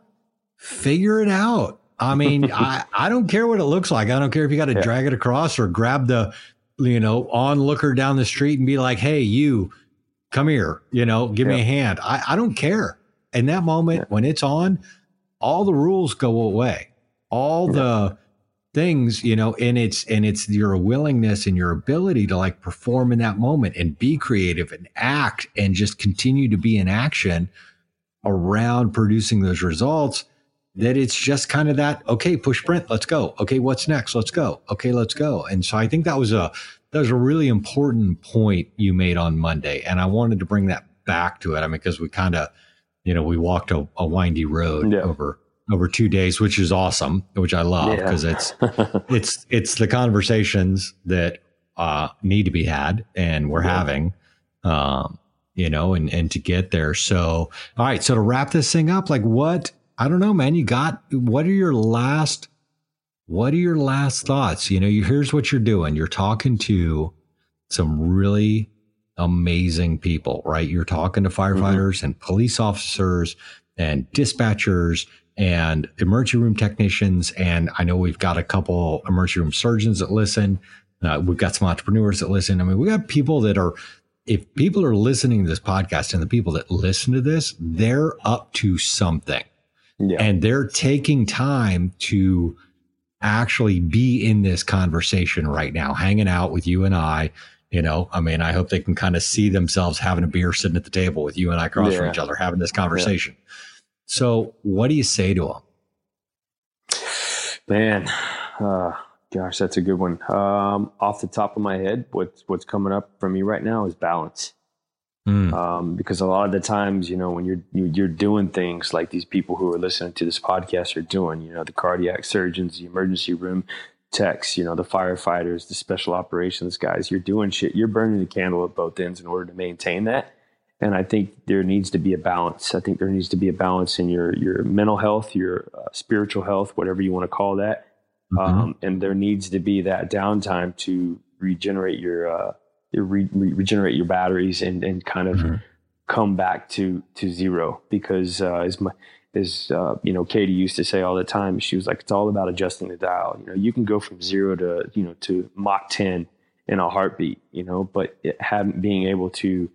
figure it out. I mean, I, I don't care what it looks like. I don't care if you got to yeah. drag it across or grab the you know, onlooker down the street and be like, hey, you come here, you know, give yeah. me a hand. I, I don't care. In that moment, yeah. when it's on, all the rules go away. All the things, you know, and it's and it's your willingness and your ability to like perform in that moment and be creative and act and just continue to be in action around producing those results that it's just kind of that okay push print let's go. Okay what's next? Let's go. Okay let's go. And so i think that was a that was a really important point you made on monday and i wanted to bring that back to it. I mean because we kind of you know we walked a, a windy road yeah. over over two days which is awesome which i love because yeah. it's it's it's the conversations that uh need to be had and we're yeah. having um you know and and to get there so all right so to wrap this thing up like what I don't know, man. You got what are your last what are your last thoughts? You know, you, here's what you're doing. You're talking to some really amazing people, right? You're talking to firefighters mm-hmm. and police officers and dispatchers and emergency room technicians. And I know we've got a couple emergency room surgeons that listen. Uh, we've got some entrepreneurs that listen. I mean, we got people that are, if people are listening to this podcast and the people that listen to this, they're up to something. Yeah. And they're taking time to actually be in this conversation right now, hanging out with you and I. You know, I mean, I hope they can kind of see themselves having a beer sitting at the table with you and I across yeah. from each other, having this conversation. Yeah. So, what do you say to them? Man, uh, gosh, that's a good one. Um, off the top of my head, what's what's coming up for me right now is balance. Mm. Um, because a lot of the times, you know, when you're you're doing things like these people who are listening to this podcast are doing, you know, the cardiac surgeons, the emergency room techs, you know, the firefighters, the special operations guys, you're doing shit. You're burning the candle at both ends in order to maintain that. And I think there needs to be a balance. I think there needs to be a balance in your your mental health, your uh, spiritual health, whatever you want to call that. Mm-hmm. Um, and there needs to be that downtime to regenerate your uh, re- re- regenerate your batteries and and kind of mm-hmm. come back to to zero because uh, as my is uh, you know Katie used to say all the time. She was like, it's all about adjusting the dial. You know, you can go from zero to you know to Mach ten in a heartbeat. You know, but it having being able to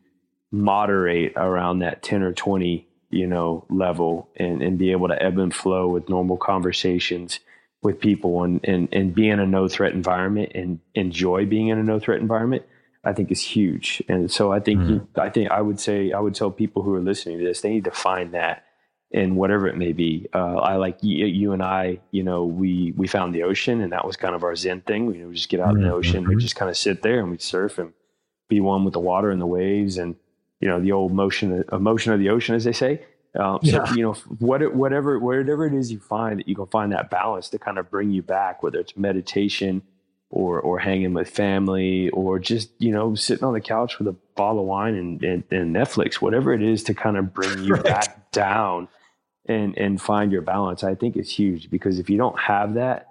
moderate around that ten or twenty you know level and and be able to ebb and flow with normal conversations with people and and and be in a no threat environment and enjoy being in a no threat environment. I think is huge, and so I think mm. I think I would say I would tell people who are listening to this they need to find that in whatever it may be. Uh, I like you, you, and I, you know, we we found the ocean, and that was kind of our zen thing. We you know, just get out mm-hmm. in the ocean, we just kind of sit there and we surf and be one with the water and the waves, and you know, the old motion emotion of the ocean, as they say. Um, so yeah. you know, what whatever whatever it is you find that you can find that balance to kind of bring you back, whether it's meditation or or hanging with family or just you know sitting on the couch with a bottle of wine and, and, and Netflix, whatever it is to kind of bring you right. back down and and find your balance, I think is huge because if you don't have that,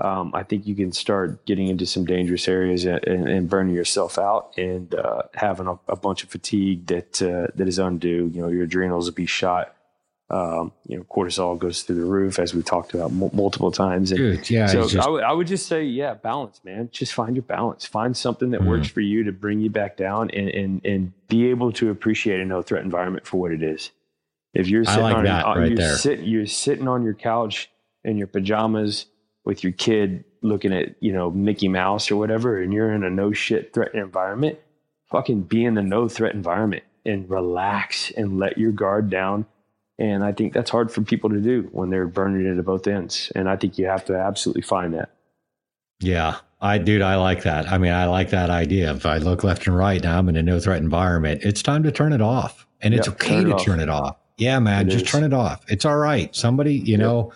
um, I think you can start getting into some dangerous areas and, and burning yourself out and uh, having a, a, bunch of fatigue that uh, that is undue. You know, your adrenals will be shot. Um, you know, cortisol goes through the roof, as we talked about m- multiple times. And Dude, yeah. So just... I, w- I would just say, yeah, balance, man. Just find your balance. Find something that mm. works for you to bring you back down, and and and be able to appreciate a no threat environment for what it is. If you're sitting like on, uh, right you're. Sit, you're sitting on your couch in your pajamas with your kid looking at, you know, Mickey Mouse or whatever, and you're in a no shit threat environment, fucking be in the no threat environment and relax and let your guard down. And I think that's hard for people to do when they're burning it at both ends. And I think you have to absolutely find that. Yeah. I, dude, I like that. I mean, I like that idea. If I look left and right now, I'm in a no threat environment. It's time to turn it off. And it's okay turn to turn it off. Yeah, man, it just is. turn it off. It's all right. Somebody, you yep. know,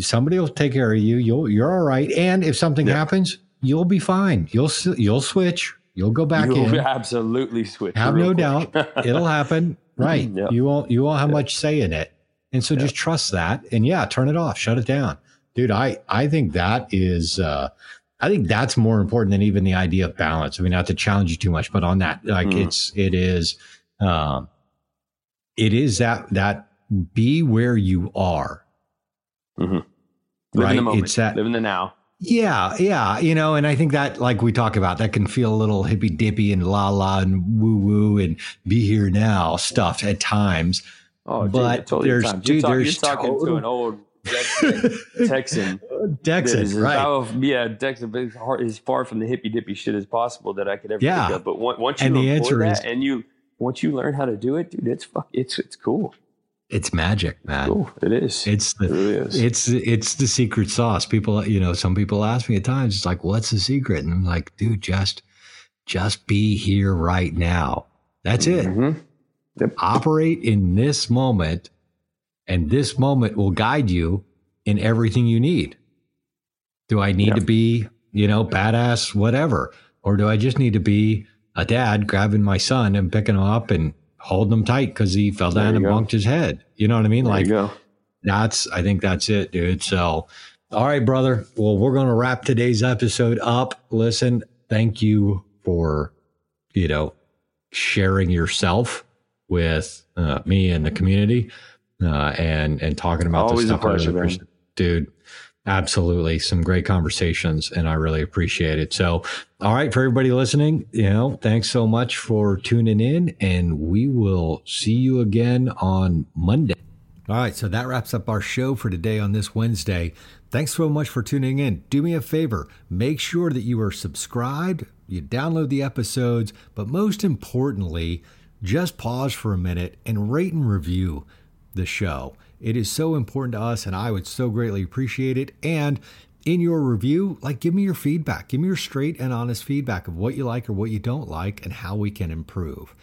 somebody will take care of you. You'll you're all right. And if something yep. happens, you'll be fine. You'll you'll switch. You'll go back you'll in. Absolutely switch. Have no quick. doubt. It'll happen. Right. You won't you won't have much say in it. And so just trust that. And yeah, turn it off. Shut it down. Dude, I I think that is uh I think that's more important than even the idea of balance. I mean, not to challenge you too much, but on that, like mm. it's it is um it is that that be where you are. Mm-hmm. Live right? in the moment. It's that live in the now. Yeah, yeah, you know, and I think that, like we talk about, that can feel a little hippy dippy and la la and woo woo and be here now stuff at times. Oh, but dude, there's dude, you're talk, there's you're talking total... to an old Texan. Texan, right? About, yeah, Texan is, as far from the hippy dippy shit as possible that I could ever yeah. think of. But once you and the answer that is, and you once you learn how to do it, dude, it's fuck, it's it's cool. It's magic, man. Cool. It is. It's the it really is. it's it's the secret sauce. People, you know, some people ask me at times, it's like, what's the secret? And I'm like, dude, just just be here right now. That's it. Mm-hmm. Yep. Operate in this moment, and this moment will guide you in everything you need. Do I need yep. to be, you know, badass, whatever? Or do I just need to be a dad grabbing my son and picking him up and holding him tight because he fell down and go. bumped his head. You know what I mean? There like that's I think that's it, dude. So all right, brother. Well, we're gonna wrap today's episode up. Listen, thank you for, you know, sharing yourself with uh, me and the community, uh, and and talking about Always this stuff. A pleasure, dude. Absolutely. Some great conversations, and I really appreciate it. So, all right, for everybody listening, you know, thanks so much for tuning in, and we will see you again on Monday. All right, so that wraps up our show for today on this Wednesday. Thanks so much for tuning in. Do me a favor, make sure that you are subscribed, you download the episodes, but most importantly, just pause for a minute and rate and review the show. It is so important to us, and I would so greatly appreciate it. And in your review, like give me your feedback. Give me your straight and honest feedback of what you like or what you don't like and how we can improve.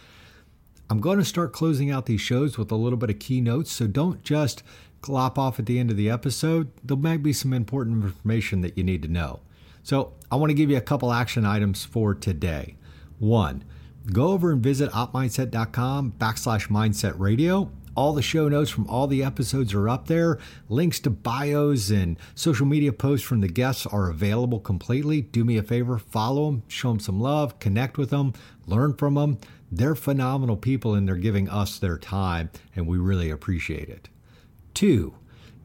I'm going to start closing out these shows with a little bit of keynotes, so don't just glop off at the end of the episode. There might be some important information that you need to know. So I want to give you a couple action items for today. One, go over and visit opmindset.com backslash mindset radio all the show notes from all the episodes are up there. Links to bios and social media posts from the guests are available completely. Do me a favor, follow them, show them some love, connect with them, learn from them. They're phenomenal people and they're giving us their time, and we really appreciate it. Two,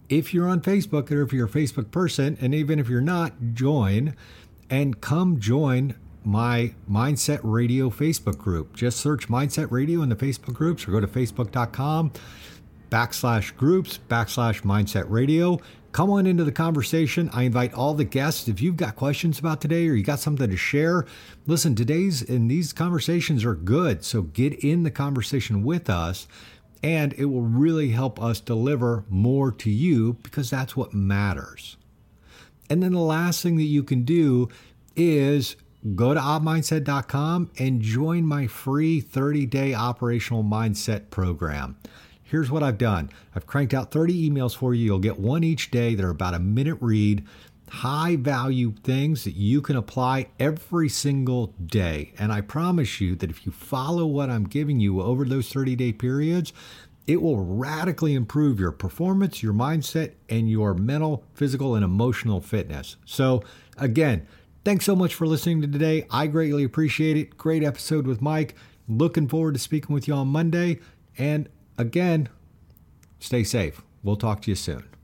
if you're on Facebook or if you're a Facebook person, and even if you're not, join and come join my Mindset Radio Facebook group. Just search Mindset Radio in the Facebook groups or go to facebook.com backslash groups backslash Mindset Radio. Come on into the conversation. I invite all the guests. If you've got questions about today or you got something to share, listen, today's and these conversations are good. So get in the conversation with us and it will really help us deliver more to you because that's what matters. And then the last thing that you can do is go to opmindset.com and join my free 30 day operational mindset program. Here's what I've done I've cranked out 30 emails for you. You'll get one each day that are about a minute read, high value things that you can apply every single day. And I promise you that if you follow what I'm giving you over those 30 day periods, it will radically improve your performance, your mindset, and your mental, physical, and emotional fitness. So, again, thanks so much for listening to today. I greatly appreciate it. Great episode with Mike. Looking forward to speaking with you on Monday. And again, stay safe. We'll talk to you soon.